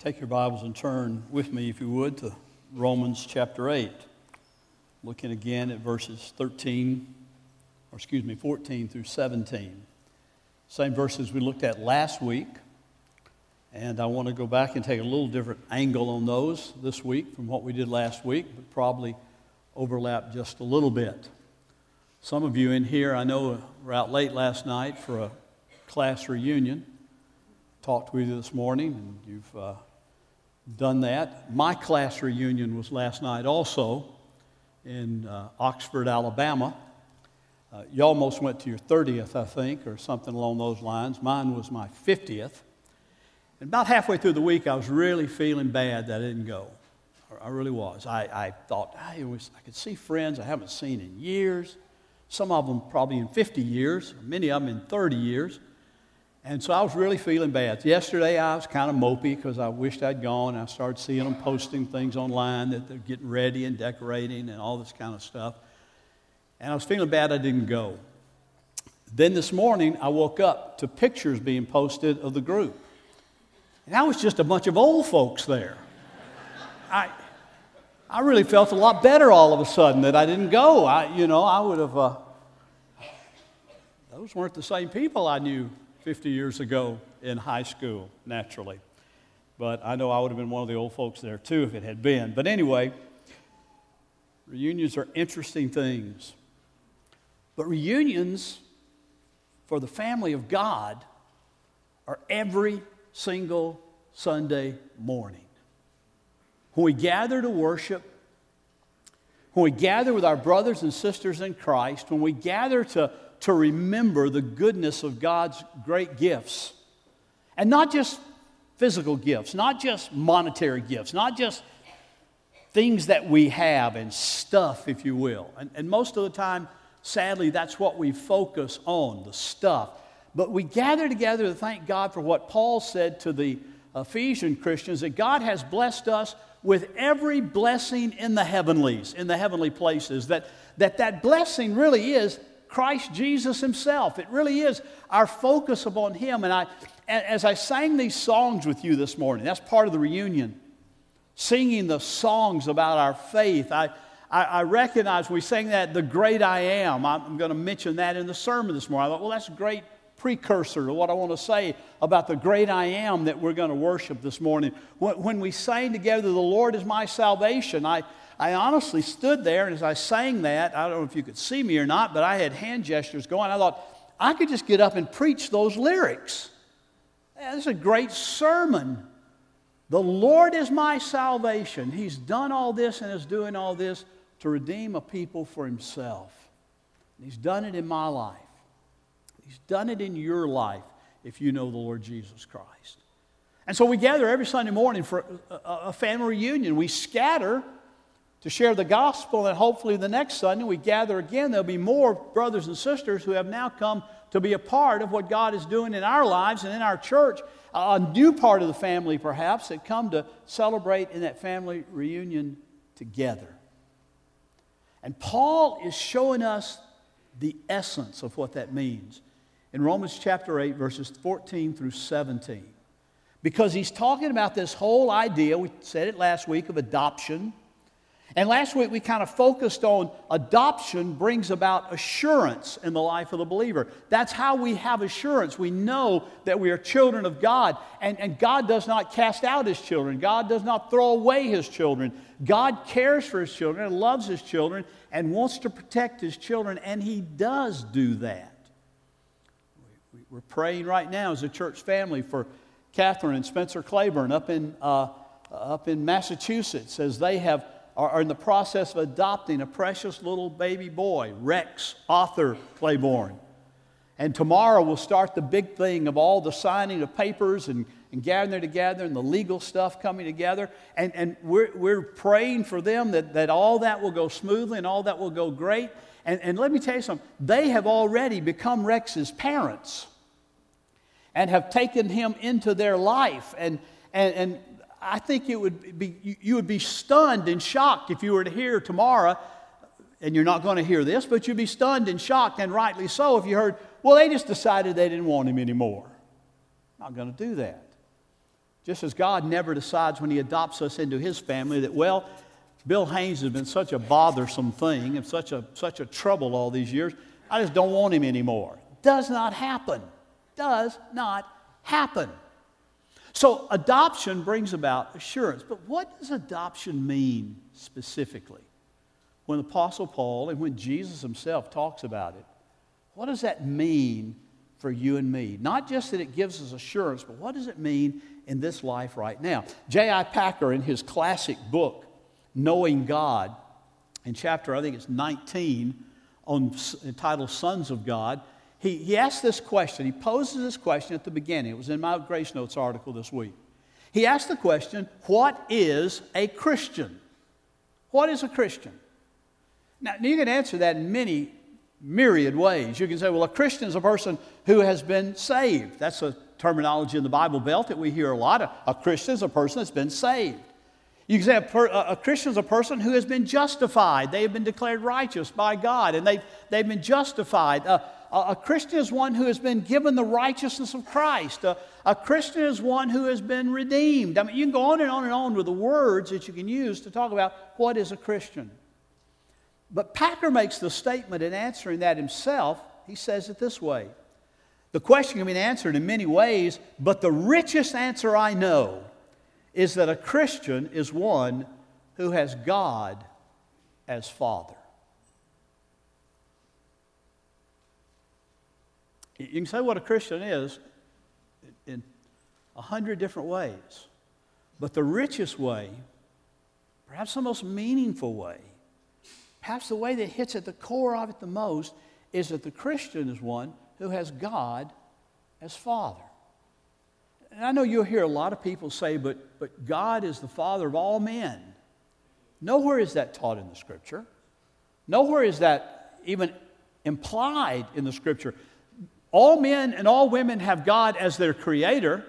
Take your Bibles and turn with me, if you would, to Romans chapter 8. Looking again at verses 13, or excuse me, 14 through 17. Same verses we looked at last week. And I want to go back and take a little different angle on those this week from what we did last week, but probably overlap just a little bit. Some of you in here, I know, were out late last night for a class reunion. Talked with you this morning, and you've uh, done that. My class reunion was last night also in uh, Oxford, Alabama. Uh, you almost went to your 30th, I think, or something along those lines. Mine was my 50th. And about halfway through the week, I was really feeling bad that I didn't go. I really was. I, I thought, I, was, I could see friends I haven't seen in years, some of them probably in 50 years, many of them in 30 years. And so I was really feeling bad. Yesterday I was kind of mopey because I wished I'd gone. I started seeing them posting things online that they're getting ready and decorating and all this kind of stuff. And I was feeling bad I didn't go. Then this morning I woke up to pictures being posted of the group. And I was just a bunch of old folks there. I, I really felt a lot better all of a sudden that I didn't go. I, you know, I would have, uh, those weren't the same people I knew 50 years ago in high school, naturally. But I know I would have been one of the old folks there too if it had been. But anyway, reunions are interesting things. But reunions for the family of God are every single Sunday morning. When we gather to worship, when we gather with our brothers and sisters in Christ, when we gather to to remember the goodness of God's great gifts. And not just physical gifts, not just monetary gifts, not just things that we have and stuff, if you will. And, and most of the time, sadly, that's what we focus on the stuff. But we gather together to thank God for what Paul said to the Ephesian Christians that God has blessed us with every blessing in the heavenlies, in the heavenly places. That that, that blessing really is Christ Jesus Himself. It really is our focus upon Him. And I, as I sang these songs with you this morning, that's part of the reunion, singing the songs about our faith. I, I, I recognize we sang that, The Great I Am. I'm going to mention that in the sermon this morning. I thought, well, that's a great precursor to what I want to say about the great I am that we're going to worship this morning. When we sang together, The Lord is my salvation, I, I honestly stood there, and as I sang that, I don't know if you could see me or not, but I had hand gestures going. I thought, I could just get up and preach those lyrics. Yeah, this is a great sermon. The Lord is my salvation. He's done all this and is doing all this to redeem a people for himself. He's done it in my life. He's done it in your life if you know the Lord Jesus Christ. And so we gather every Sunday morning for a, a family reunion. We scatter to share the gospel, and hopefully the next Sunday we gather again. There'll be more brothers and sisters who have now come to be a part of what God is doing in our lives and in our church. A new part of the family, perhaps, that come to celebrate in that family reunion together. And Paul is showing us the essence of what that means in Romans chapter 8, verses 14 through 17. Because he's talking about this whole idea, we said it last week, of adoption and last week we kind of focused on adoption brings about assurance in the life of the believer. That's how we have assurance. We know that we are children of God. And, and God does not cast out his children, God does not throw away his children. God cares for his children and loves his children and wants to protect his children, and he does do that. We're praying right now as a church family for Catherine and Spencer Claiborne up in, uh, up in Massachusetts as they have are, in the process of adopting a precious little baby boy, Rex Arthur Claiborne. And tomorrow we'll start the big thing of all the signing of papers and, and gathering together and the legal stuff coming together. And, and we're, we're praying for them that, that all that will go smoothly and all that will go great. And, and let me tell you something they have already become Rex's parents and have taken him into their life. And, and, and I think it would be, you would be stunned and shocked if you were to hear tomorrow, and you're not going to hear this, but you'd be stunned and shocked, and rightly so, if you heard, well, they just decided they didn't want him anymore. Not going to do that. Just as God never decides when He adopts us into His family that, well, Bill Haynes has been such a bothersome thing and such a, such a trouble all these years, I just don't want him anymore. Does not happen. Does not happen. So, adoption brings about assurance. But what does adoption mean specifically? When Apostle Paul and when Jesus himself talks about it, what does that mean for you and me? Not just that it gives us assurance, but what does it mean in this life right now? J.I. Packer, in his classic book, Knowing God, in chapter, I think it's 19, on, entitled Sons of God, he, he asked this question. He poses this question at the beginning. It was in my Grace Notes article this week. He asked the question, What is a Christian? What is a Christian? Now, you can answer that in many myriad ways. You can say, well, a Christian is a person who has been saved. That's a terminology in the Bible Belt that we hear a lot. A, a Christian is a person that's been saved. You can say a, per, a, Christian is a person who has been justified. They have been declared righteous by God and they've, they've been justified. Uh, a, Christian is one who has been given the righteousness of Christ. A, a Christian is one who has been redeemed. I mean, you can go on and on and on with the words that you can use to talk about what is a Christian. But Packer makes the statement in answering that himself. He says it this way The question can be answered in many ways, but the richest answer I know is that a Christian is one who has God as Father. You can say what a Christian is in a hundred different ways, but the richest way, perhaps the most meaningful way, perhaps the way that hits at the core of it the most, is that the Christian is one who has God as Father. And I know you'll hear a lot of people say, but, but God is the Father of all men. Nowhere is that taught in the Scripture. Nowhere is that even implied in the Scripture. All men and all women have God as their creator,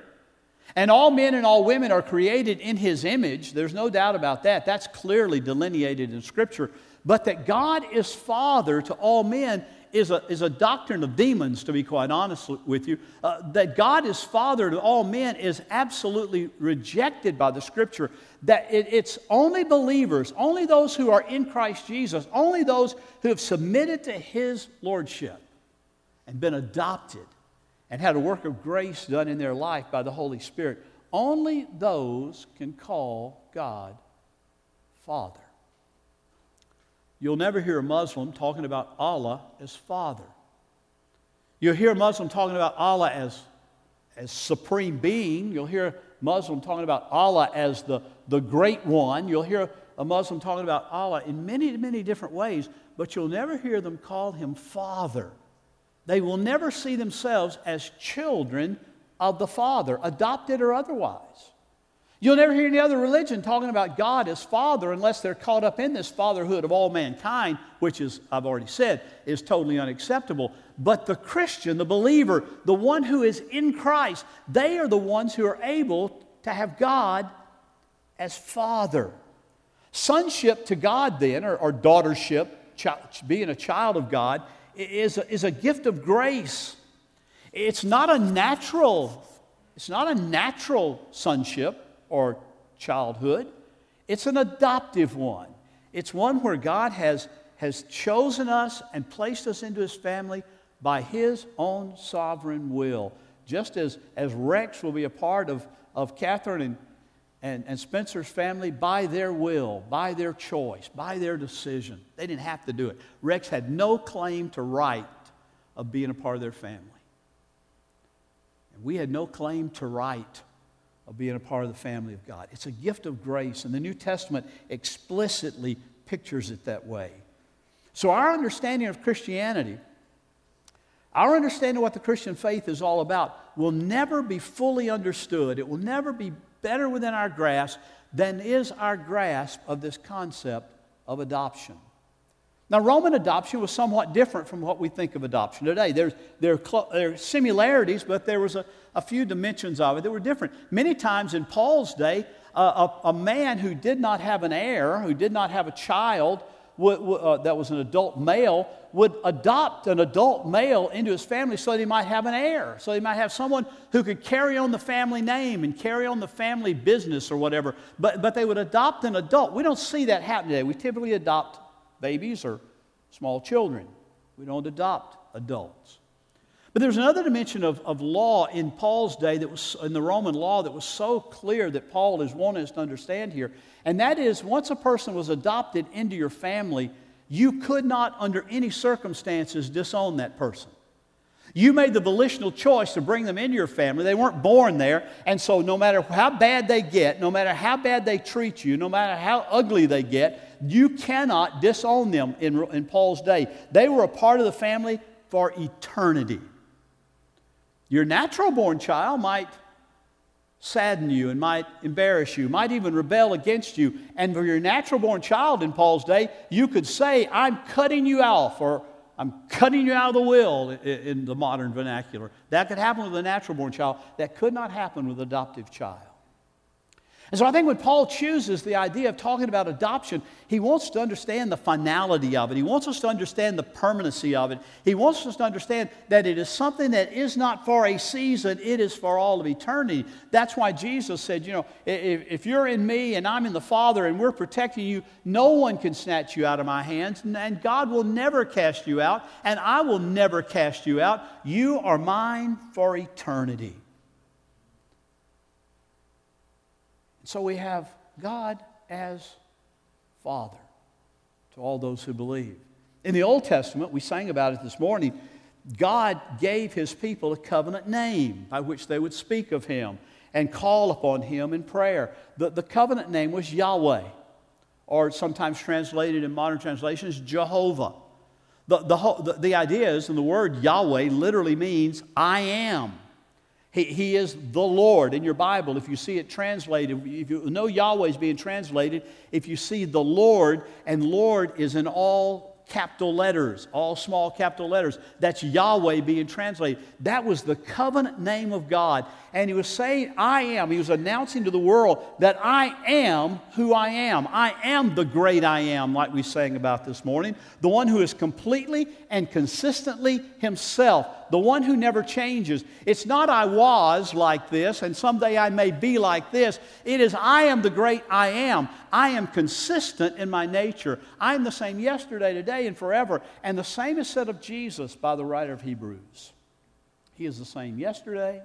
and all men and all women are created in His image. There's no doubt about that. That's clearly delineated in Scripture. But that God is Father to all men is a, is a doctrine of demons, to be quite honest with you. Uh, that God is Father to all men is absolutely rejected by the Scripture. That it, it's only believers, only those who are in Christ Jesus, only those who have submitted to His Lordship and been adopted and had a work of grace done in their life by the Holy Spirit, only those can call God Father. You'll never hear a Muslim talking about Allah as Father. You'll hear a Muslim talking about Allah as, as supreme being. You'll hear a Muslim talking about Allah as the, the great one. You'll hear a Muslim talking about Allah in many, many different ways, but you'll never hear them call him Father. They will never see themselves as children of the Father, adopted or otherwise. You'll never hear any other religion talking about God as Father unless they're caught up in this fatherhood of all mankind, which is, I've already said, is totally unacceptable. But the Christian, the believer, the one who is in Christ, they are the ones who are able to have God as Father. Sonship to God, then, or, or daughtership, being a child of God, is a, is a gift of grace. It's not a natural, it's not a natural sonship or childhood. It's an adoptive one. It's one where God has, has chosen us and placed us into his family by his own sovereign will. Just as, as Rex will be a part of, of Catherine and, and, and Spencer's family by their will, by their choice, by their decision. They didn't have to do it. Rex had no claim to right of being a part of their family. And we had no claim to right of being a part of the family of God. It's a gift of grace, and the New Testament explicitly pictures it that way. So, our understanding of Christianity, our understanding of what the Christian faith is all about, will never be fully understood. It will never be better within our grasp than is our grasp of this concept of adoption. Now, Roman adoption was somewhat different from what we think of adoption today. There, are there are similarities, but there was a, a, few dimensions of it that were different. Many times in Paul's day, uh, a, a, man who did not have an heir, who did not have a child w- w- uh, that was an adult male, would adopt an adult male into his family so that he might have an heir, so he might have someone who could carry on the family name and carry on the family business or whatever. But, but they would adopt an adult. We don't see that happen today. We typically adopt babies or small children, we don't adopt adults. But there's another dimension of, of law in Paul's day that was in the Roman law that was so clear that Paul is wanting us to understand here. And that is once a person was adopted into your family, you could not, under any circumstances, disown that person. You made the volitional choice to bring them into your family. They weren't born there. And so, no matter how bad they get, no matter how bad they treat you, no matter how ugly they get, you cannot disown them in, in Paul's day. They were a part of the family for eternity. Your natural born child might sadden you and might embarrass you, might even rebel against you. And for your natural born child in Paul's day, you could say, I'm cutting you off, or I'm cutting you out of the will in the modern vernacular. That could happen with a natural born child. That could not happen with an adoptive child. And so I think when Paul chooses the idea of talking about adoption, he wants to understand the finality of it. He wants us to understand the permanency of it. He wants us to understand that it is something that is not for a season, it is for all of eternity. That's why Jesus said, you know, if, if you're in me and I'm in the Father and we're protecting you, no one can snatch you out of my hands, and God will never cast you out, and I will never cast you out. You are mine for eternity. So we have God as Father to all those who believe. In the Old Testament, we sang about it this morning, God gave his people a covenant name by which they would speak of him and call upon him in prayer. The, the covenant name was Yahweh, or sometimes translated in modern translations, Jehovah. The, the, the, the idea is, and the word Yahweh literally means I am. He, he is the Lord. In your Bible, if you see it translated, if you know Yahweh is being translated, if you see the Lord, and Lord is in all capital letters, all small capital letters. That's Yahweh being translated. That was the covenant name of God. And he was saying, I am. He was announcing to the world that I am who I am. I am the great I am, like we sang about this morning. The one who is completely and consistently himself, the one who never changes. It's not I was like this and someday I may be like this. It is I am the great I am. I am consistent in my nature. I am the same yesterday, today, and forever. And the same is said of Jesus by the writer of Hebrews. He is the same yesterday,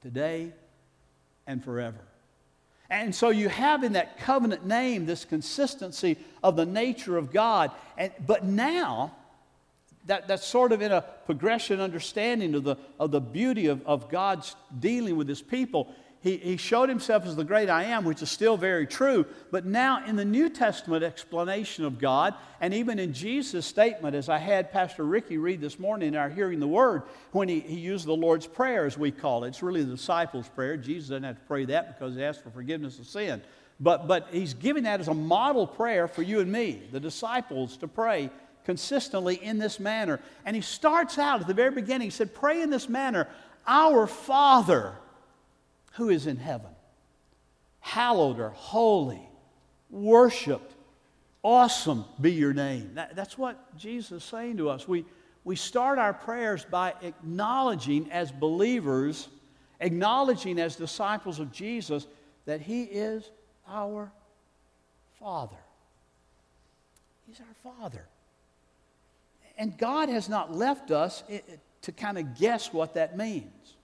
today, and forever. And so you have in that covenant name this consistency of the nature of God. And, but now, that, that's sort of in a progression understanding of the, of the beauty of, of God's dealing with his people he, he showed himself as the great I am, which is still very true. But now, in the New Testament explanation of God, and even in Jesus' statement, as I had Pastor Ricky read this morning in our Hearing the Word, when he, he used the Lord's Prayer, as we call it, it's really the disciples' prayer. Jesus doesn't have to pray that because he asked for forgiveness of sin. But, but he's giving that as a model prayer for you and me, the disciples, to pray consistently in this manner. And he starts out at the very beginning, he said, Pray in this manner, Our Father who is in heaven. Hallowed or holy, worshiped, awesome be your name. That, that's what Jesus is saying to us. We, we start our prayers by acknowledging as believers, acknowledging as disciples of Jesus that He is our Father. He's our Father. And God has not left us eh, eh, to kind of guess what that means.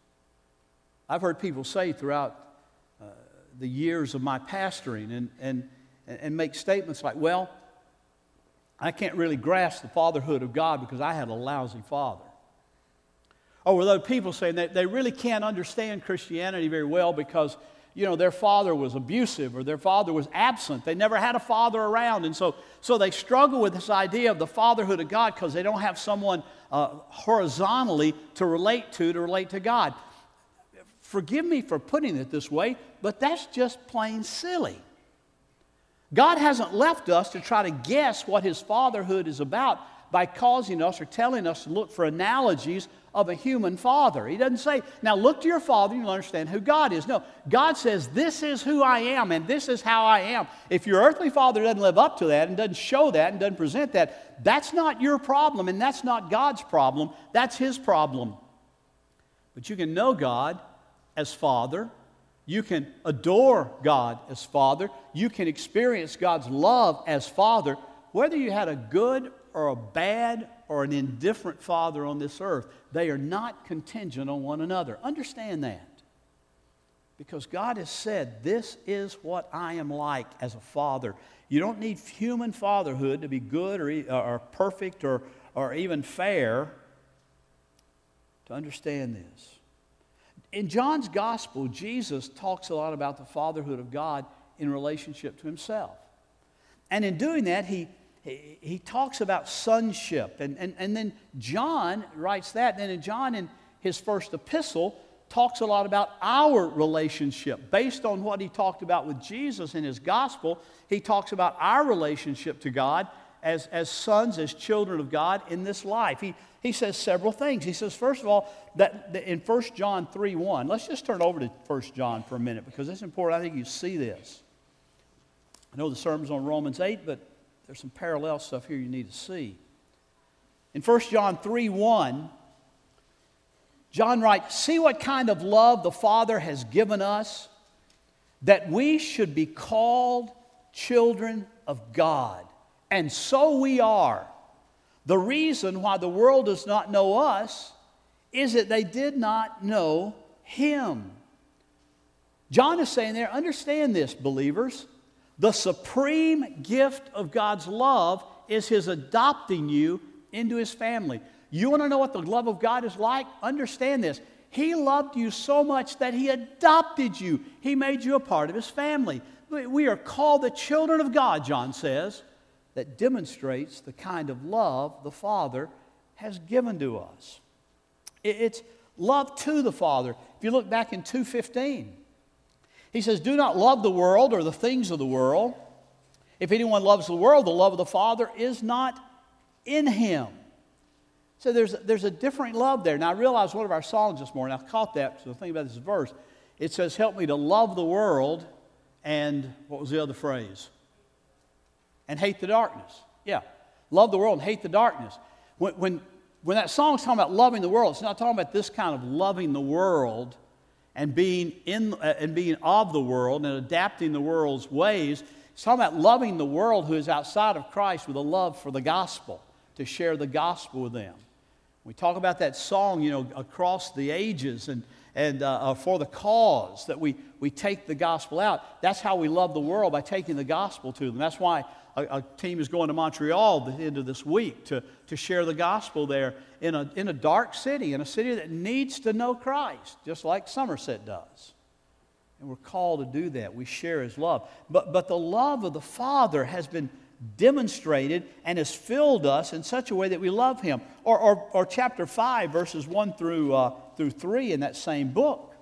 I've heard people say throughout uh, the years of my pastoring and, and, and make statements like, well, I can't really grasp the fatherhood of God because I had a lousy father. Or with other people saying that they really can't understand Christianity very well because, you know, their father was abusive or their father was absent. They never had a father around. And so, so they struggle with this idea of the fatherhood of God because they don't have someone uh, horizontally to relate to, to relate to God. Forgive me for putting it this way, but that's just plain silly. God hasn't left us to try to guess what his fatherhood is about, by causing us or telling us to look for analogies of a human father. He doesn't say, now look to your father and you'll understand who God is. No, God says, this is who I am and this is how I am. If your earthly father doesn't live up to that and doesn't show that and doesn't present that, that's not your problem and that's not God's problem. That's his problem. But you can know God as Father. You can adore God as Father. You can experience God's love as Father, whether you had a good or a bad or an indifferent father on this earth. They are not contingent on one another. Understand that. Because God has said, This is what I am like as a father. You don't need human fatherhood to be good or, or perfect or, or even fair to understand this. In John's gospel, Jesus talks a lot about the fatherhood of God in relationship to himself. And in doing that, he, he, he talks about sonship. And, and, and then John writes that. And then John, in his first epistle, talks a lot about our relationship. Based on what he talked about with Jesus in his gospel, he talks about our relationship to God as, as sons, as children of God in this life. He, he says several things. He says, first of all, that, in 1 John 3 1, let's just turn over to 1 John for a minute because it's important. I think you see this. I know the sermon's on Romans 8, but there's some parallel stuff here you need to see. In 1 John 3 1, John writes, See what kind of love the Father has given us, that we should be called children of God. And so we are. The reason why the world does not know us is that they did not know Him. John is saying there, understand this, believers. The supreme gift of God's love is His adopting you into His family. You want to know what the love of God is like? Understand this. He loved you so much that He adopted you, He made you a part of His family. We are called the children of God, John says that demonstrates the kind of love the Father has given to us. It's love to the Father. If you look back in 2:15, he says, "Do not love the world or the things of the world. If anyone loves the world, the love of the Father is not in him." So there's, there's a different love there. Now I realized one of our songs this morning, I caught that, so think about this verse. It says, Help me to love the world and what was the other phrase? And hate the darkness. Yeah, love the world and hate the darkness. When, when, when that song's talking about loving the world, it's not talking about this kind of loving the world and being, in, uh, and being of the world and adapting the world's ways. It's talking about loving the world who is outside of Christ with a love for the gospel, to share the gospel with them. We talk about that song, you know, across the ages and, and uh, uh, for the cause that we, we take the gospel out. That's how we love the world by taking the gospel to them. That's why a, a, team is going to Montreal at the end of this week to, to share the gospel there in a, in a dark city, in a city that needs to know Christ, just like Somerset does. And we're called to do that. We share his love. But, but the love of the Father has been demonstrated and has filled us in such a way that we love him. Or, or, or chapter 5, verses 1 through, uh, through 3 in that same book.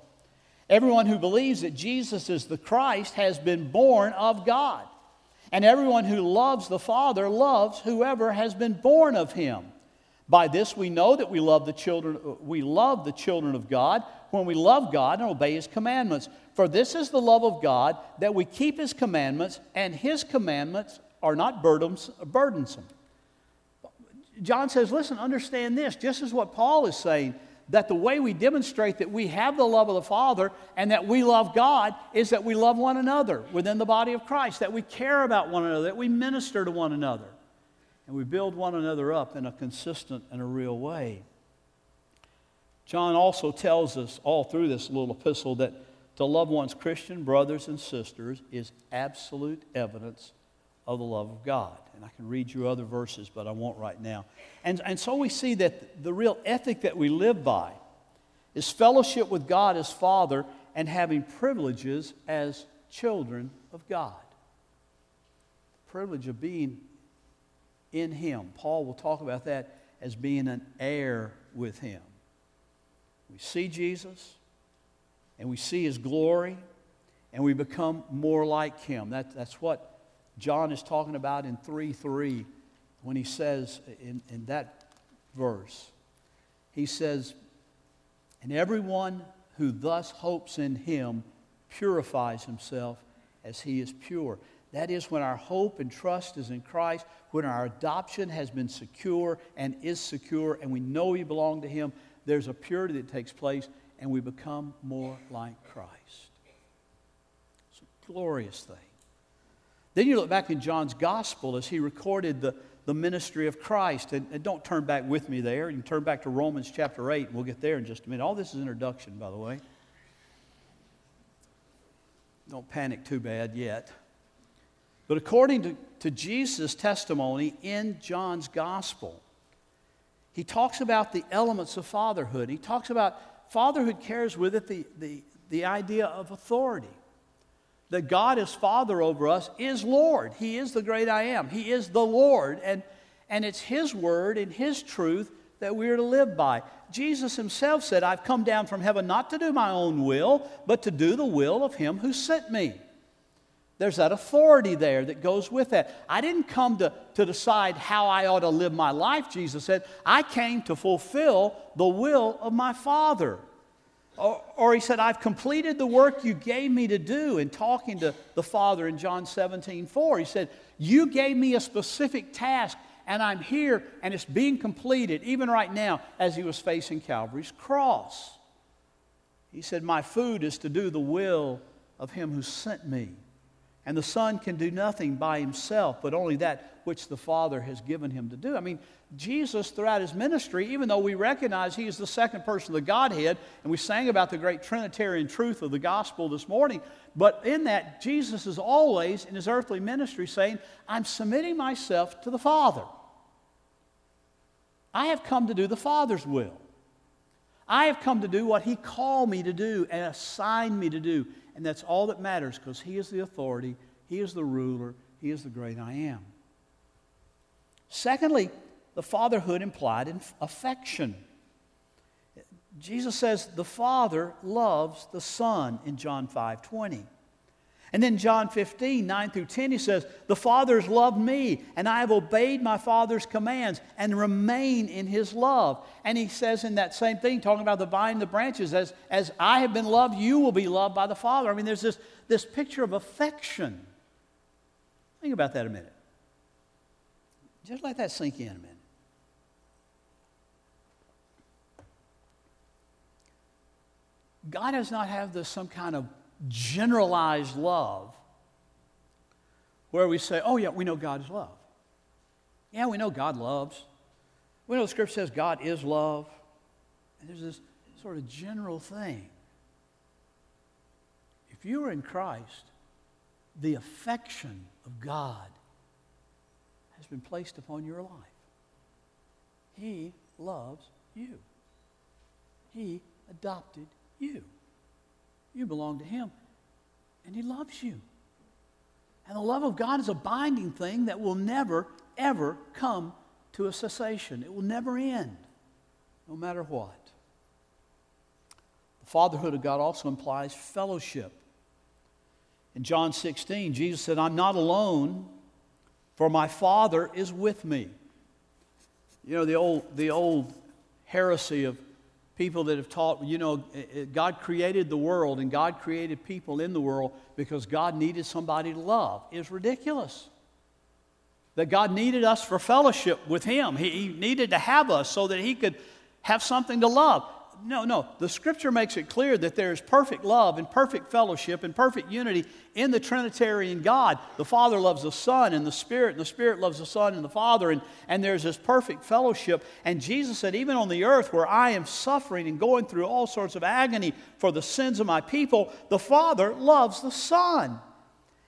Everyone who believes that Jesus is the Christ has been born of God. And everyone who loves the Father loves whoever has been born of him. By this we know that we love the children we love the children of God when we love God and obey his commandments. For this is the love of God that we keep his commandments and his commandments are not burdensome. John says, listen, understand this, just as what Paul is saying that the way we demonstrate that we have the love of the Father and that we love God is that we love one another within the body of Christ, that we care about one another, that we minister to one another, and we build one another up in a consistent and a real way. John also tells us all through this little epistle that to love one's Christian brothers and sisters is absolute evidence of the love of God. And I can read you other verses, but I won't right now. And, and so we see that the real ethic that we live by is fellowship with God as Father and having privileges as children of God. The privilege of being in Him. Paul will talk about that as being an heir with Him. We see Jesus and we see His glory and we become more like Him. That, that's what John is talking about in 3 3 when he says in, in that verse, he says, And everyone who thus hopes in him purifies himself as he is pure. That is when our hope and trust is in Christ, when our adoption has been secure and is secure, and we know we belong to him, there's a purity that takes place, and we become more like Christ. It's a glorious thing. Then you look back in John's gospel as he recorded the, the ministry of Christ. And, and, don't turn back with me there. You turn back to Romans chapter 8, and we'll get there in just a minute. All this is introduction, by the way. Don't panic too bad yet. But according to, to Jesus' testimony in John's gospel, he talks about the elements of fatherhood. He talks about fatherhood carries with it the, the, the idea of authority. That God is Father over us is Lord. He is the great I am. He is the Lord. And, and it's His word and His truth that we are to live by. Jesus Himself said, I've come down from heaven not to do my own will, but to do the will of Him who sent me. There's that authority there that goes with that. I didn't come to, to decide how I ought to live my life, Jesus said. I came to fulfill the will of my Father. Or, or, he said, I've completed the work you gave me to do in talking to the Father in John 17, 4. He said, You gave me a specific task, and I'm here, and it's being completed, even right now, as he was facing Calvary's cross. He said, My food is to do the will of him who sent me. And the Son can do nothing by himself, but only that which the Father has given him to do. I mean, Jesus, throughout his ministry, even though we recognize he is the second person of the Godhead, and we sang about the great Trinitarian truth of the gospel this morning, but in that, Jesus is always in his earthly ministry saying, I'm submitting myself to the Father. I have come to do the Father's will. I have come to do what he called me to do and assigned me to do. And that's all that matters because He is the authority, He is the ruler, He is the great I am. Secondly, the fatherhood implied in affection. Jesus says the Father loves the Son in John 5 20. And then John 15, 9 through 10, he says, The Father has loved me, and I have obeyed my Father's commands and remain in his love. And he says in that same thing, talking about the vine and the branches, as, as I have been loved, you will be loved by the Father. I mean, there's this, this picture of affection. Think about that a minute. Just let that sink in a minute. God does not have this some kind of generalized love where we say, oh, yeah, we know God's love. Yeah, we know God loves. We know the scripture says God is love. And there's this sort of general thing. If you are in Christ, the affection of God has been placed upon your life. He loves you. He adopted you. You belong to Him. And He loves you. And the love of God is a binding thing that will never, ever come to a cessation. It will never end, no matter what. The fatherhood of God also implies fellowship. In John 16, Jesus said, I'm not alone, for my Father is with me. You know, the old, the old heresy of people that have taught, you know, eh, eh, God created the world and God created people in the world because God needed somebody to love is ridiculous. That God needed us for fellowship with Him. He needed to have us so that He could have something to love. No, no. The scripture makes it clear that there is perfect love and perfect fellowship and perfect unity in the Trinitarian God. The Father loves the Son and the Spirit, and the Spirit loves the Son and the Father, and, and there's this perfect fellowship. And Jesus said, even on the earth where I am suffering and going through all sorts of agony for the sins of my people, the Father loves the Son.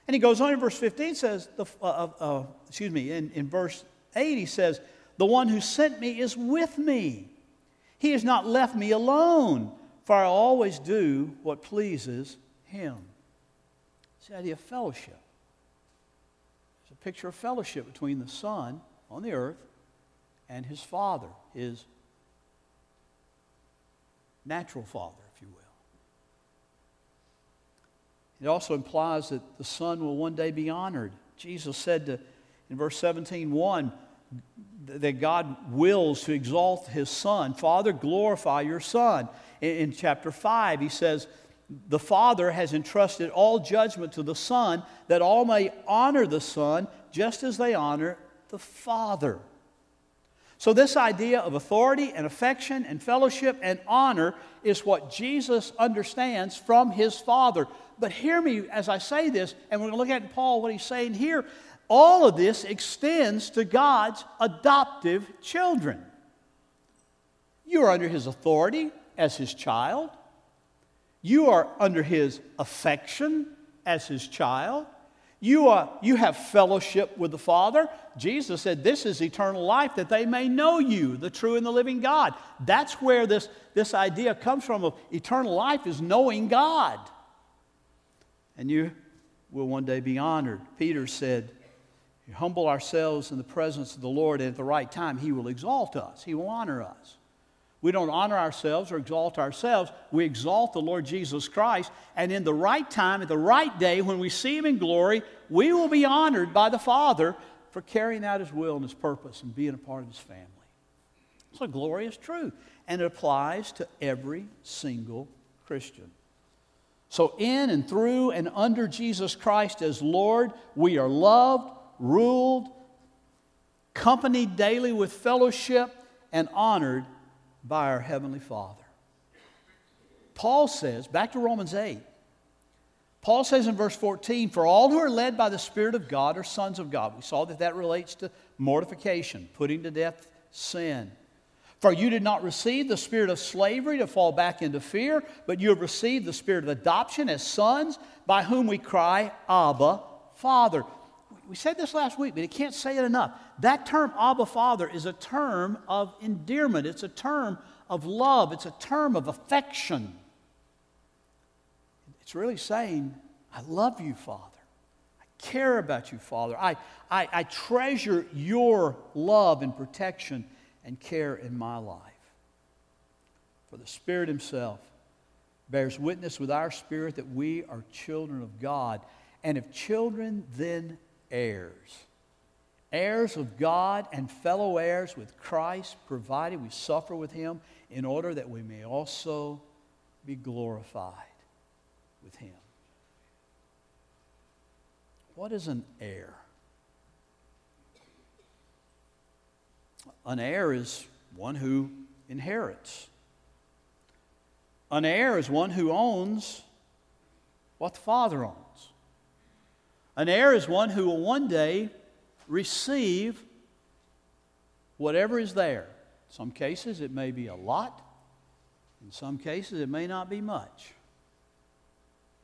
And he goes on in verse 15 says, the, uh, uh, uh excuse me, in, in verse 8 he says, The one who sent me is with me. He has not left me alone, for I always do what pleases Him. It's the idea of fellowship. It's a picture of fellowship between the Son on the earth and His Father, His natural Father, if you will. It also implies that the Son will one day be honored. Jesus said to, in verse 17, 1, that God wills to exalt his Son. Father, glorify your Son. In, in chapter 5, he says, The Father has entrusted all judgment to the Son, that all may honor the Son just as they honor the Father. So, this idea of authority and affection and fellowship and honor is what Jesus understands from his Father. But hear me as I say this, and we're going to look at Paul, what he's saying here. All of this extends to God's adoptive children. You are under his authority as his child, you are under his affection as his child. You, are, you have fellowship with the Father. Jesus said, This is eternal life, that they may know you, the true and the living God. That's where this, this idea comes from of eternal life is knowing God. And you will one day be honored. Peter said, humble ourselves in the presence of the Lord, and at the right time, He will exalt us, He will honor us. We don't honor ourselves or exalt ourselves. We exalt the Lord Jesus Christ. And in the right time, at the right day, when we see Him in glory, we will be honored by the Father for carrying out His will and His purpose and being a part of His family. It's a glorious truth. And it applies to every single Christian. So, in and through and under Jesus Christ as Lord, we are loved, ruled, accompanied daily with fellowship, and honored by our Heavenly Father. Paul says, back to Romans 8, Paul says in verse 14, For all who are led by the Spirit of God are sons of God. We saw that that relates to mortification, putting to death sin. For you did not receive the spirit of slavery to fall back into fear, but you have received the spirit of adoption as sons, by whom we cry, Abba, Father. We said this last week, but I can't say it enough. That term, Abba Father, is a term of endearment, it's a term of love, it's a term of affection. It's really saying, I love you, Father. I care about you, Father. I, I, I treasure your love and protection and care in my life. For the Spirit Himself bears witness with our spirit that we are children of God. And if children, then heirs. Heirs of God and fellow heirs with Christ, provided we suffer with him in order that we may also be glorified with him. What is an heir? An heir is one who inherits. An heir is one who owns what the father owns. An heir is one who will one day receive whatever is there. In some cases, it may be a lot. In some cases, it may not be much.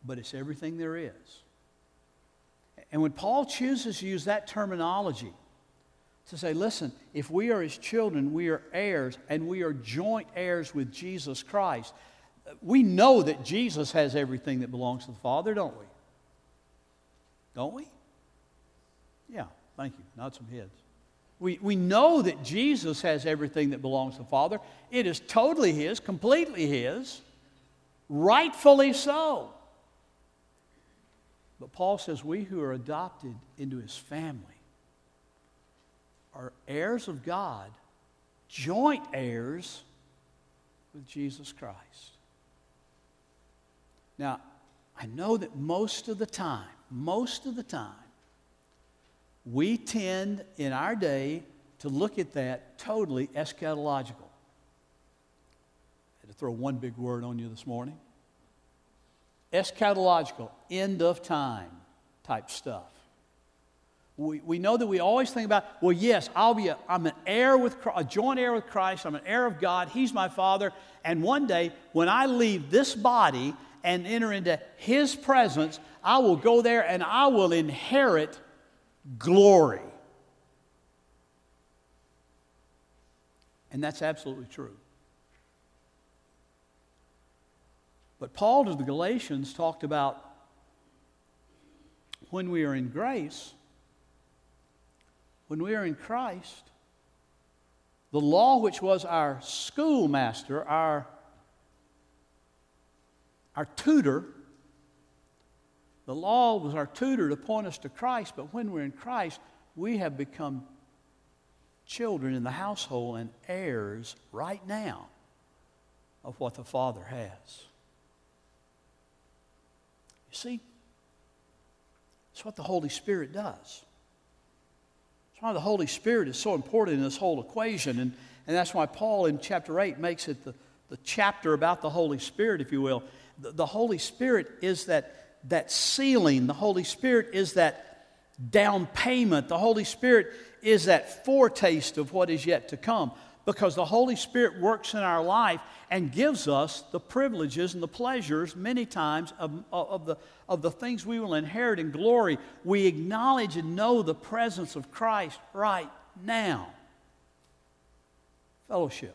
But it's everything there is. And when Paul chooses to use that terminology to say, listen, if we are his children, we are heirs, and we are joint heirs with Jesus Christ, we know that Jesus has everything that belongs to the Father, don't we? Don't we? Yeah, thank you. Nod some heads. We, we know that Jesus has everything that belongs to the Father. It is totally His, completely His, rightfully so. But Paul says we who are adopted into His family are heirs of God, joint heirs with Jesus Christ. Now, I know that most of the time, most of the time, we tend in our day to look at that totally eschatological. I had to throw one big word on you this morning. Eschatological, end of time type stuff. We, we know that we always think about, well, yes, I'll be a, I'm an heir with a joint heir with Christ. I'm an heir of God. He's my Father. And one day, when I leave this body and enter into His presence, I will go there and I will inherit glory. And that's absolutely true. But Paul to the Galatians talked about when we are in grace, when we are in Christ, the law, which was our schoolmaster, our, our tutor, the law was our tutor to point us to Christ, but when we're in Christ, we have become children in the household and heirs right now of what the Father has. You see, it's what the Holy Spirit does. That's why the Holy Spirit is so important in this whole equation. And, and that's why Paul in chapter 8 makes it the, the chapter about the Holy Spirit, if you will. The, Holy Spirit is that, that sealing, the Holy Spirit is that down payment, the Holy Spirit is that foretaste of what is yet to come because the Holy Spirit works in our life and gives us the privileges and the pleasures, many times, of, of, the, of the things we will inherit in glory. We acknowledge and know the presence of Christ right now. Fellowship.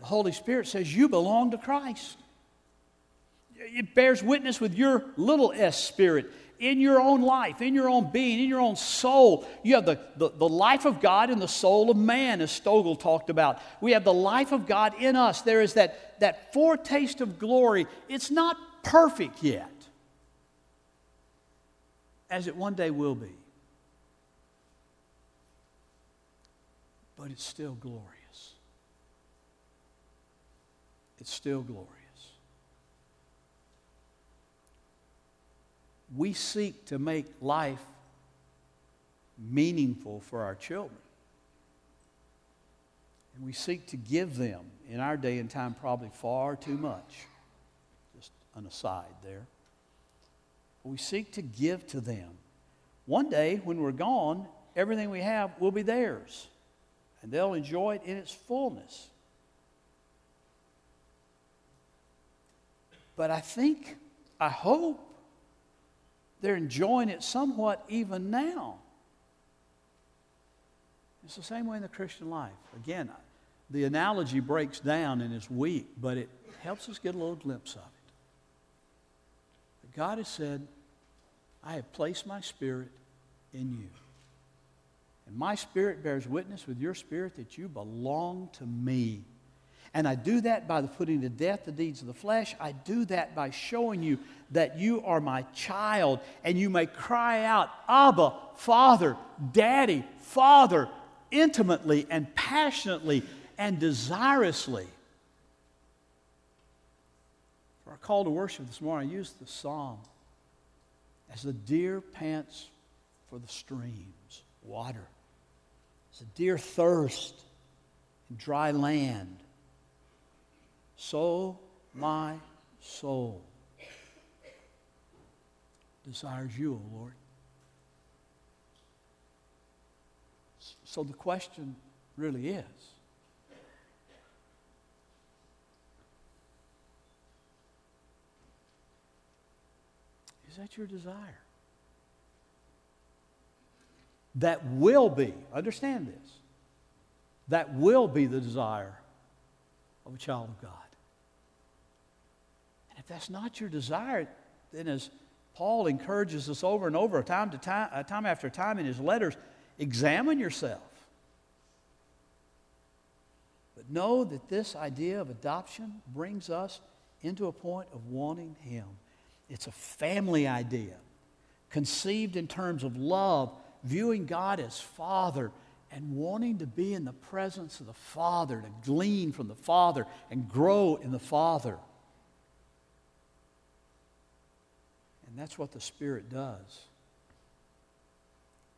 The Holy Spirit says you belong to Christ. It bears witness with your little s spirit in your own life, in your own being, in your own soul. You have the, the, the, life of God in the soul of man, as Scougal talked about. We have the life of God in us. There is that, that foretaste of glory. It's not perfect yet, as it one day will be. But it's still glorious. It's still glorious. we seek to make life meaningful for our children. And we seek to give them, in our day and time, probably far too much. Just an aside there. We seek to give to them. One day, when we're gone, everything we have will be theirs, and they'll enjoy it in its fullness. But I think, I hope, they're enjoying it somewhat even now. It's the same way in the Christian life. Again, the analogy breaks down and is weak, but it helps us get a little glimpse of it. But God has said, I have placed my spirit in you. And my spirit bears witness with your spirit that you belong to me. And I do that by the putting to death the deeds of the flesh. I do that by showing you that you are my child and you may cry out, Abba, Father, Daddy, Father, intimately and passionately and desirously. For our call to worship this morning, I used the psalm as the deer pants for the streams, water, as a deer thirst in dry land so my soul desires you, O Lord. So the question really is Is that your desire? That will be, understand this, that will be the desire of a child of God that's not your desire, then as Paul encourages us over and over, time to time, uh, time after time in his letters, examine yourself. But know that this idea of adoption brings us into a point of wanting him. It's a family idea, conceived in terms of love, viewing God as Father, and wanting to be in the presence of the Father, to glean from the Father and grow in the Father. That's what the Spirit does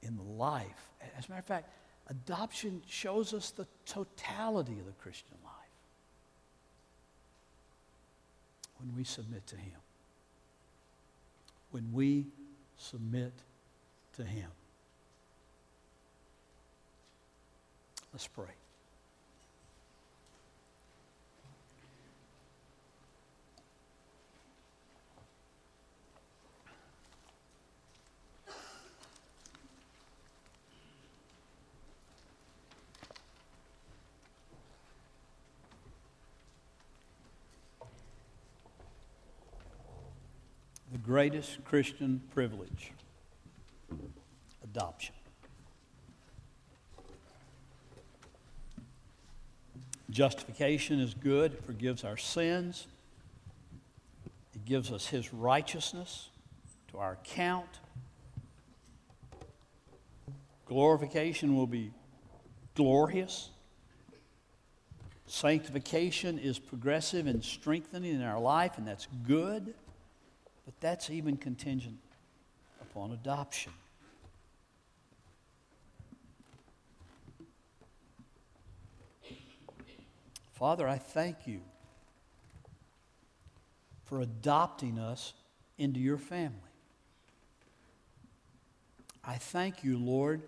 in life. As a matter of fact, adoption shows us the totality of the Christian life when we submit to Him. When we submit to Him. Let's pray. Greatest Christian privilege adoption. Justification is good, it forgives our sins, it gives us His righteousness to our account. Glorification will be glorious. Sanctification is progressive and strengthening in our life, and that's good, but that's even contingent upon adoption. Father, I thank you for adopting us into your family. I thank you, Lord,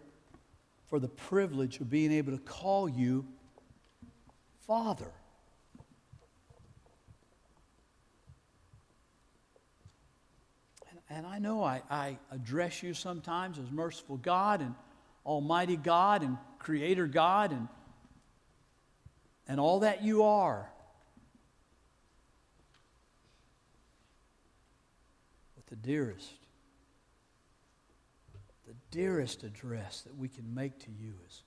for the privilege of being able to call you Father. And, I know I, I address you sometimes as merciful God and Almighty God and Creator God and, and all that you are. But the dearest, the dearest address that we can make to you is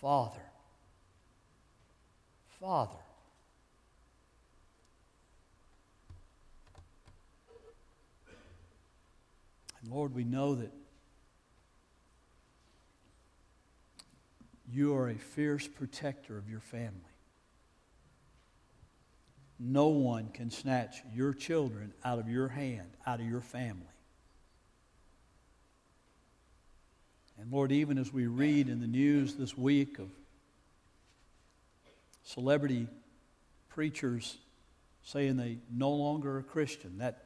Father. Father. And Lord, we know that you are a fierce protector of your family. No one can snatch your children out of your hand, out of your family. And Lord, even as we read in the news this week of celebrity preachers saying they no longer are Christian. That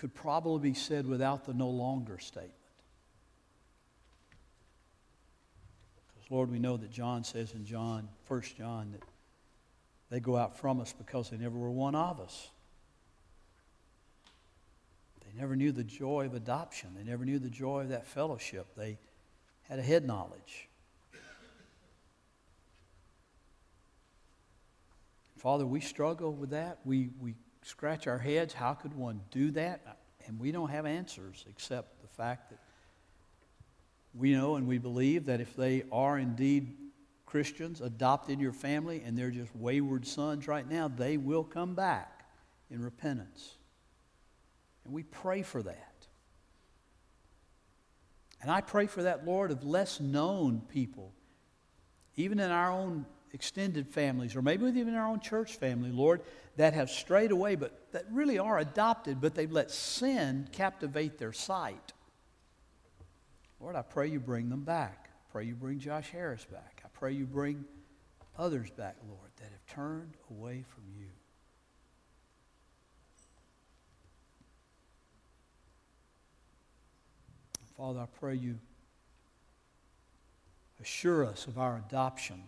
could probably be said without the no longer statement. Because, Lord, we know that John says in John, 1 John, that they go out from us because they never were one of us. They never knew the joy of adoption. They never knew the joy of that fellowship. They had a head knowledge. Father, we struggle with that. We, we scratch our heads. How could one do that? And we don't have answers except the fact that we know and we believe that if they are indeed Christians adopted in your family and they're just wayward sons right now, they will come back in repentance. And we pray for that. And I pray for that, Lord, of less known people, even in our own extended families, or maybe even our own church family, Lord, that have strayed away, but that really are adopted, but they've let sin captivate their sight. Lord, I pray you bring them back. I pray you bring Josh Harris back. I pray you bring others back, Lord, that have turned away from you. Father, I pray you assure us of our adoption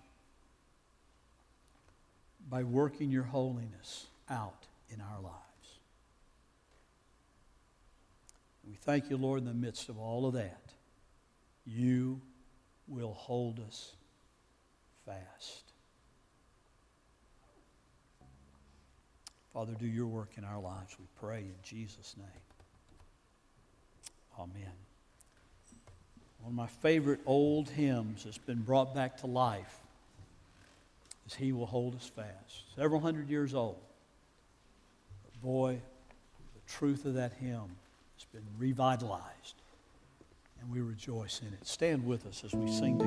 by working your holiness out in our lives. We thank you, Lord, in the midst of all of that. You will hold us fast. Father, do your work in our lives, we pray in Jesus' name. Amen. One of my favorite old hymns that's been brought back to life is He will hold us fast. Several hundred years old. But boy, the truth of that hymn has been revitalized, and we rejoice in it. Stand with us as we sing together.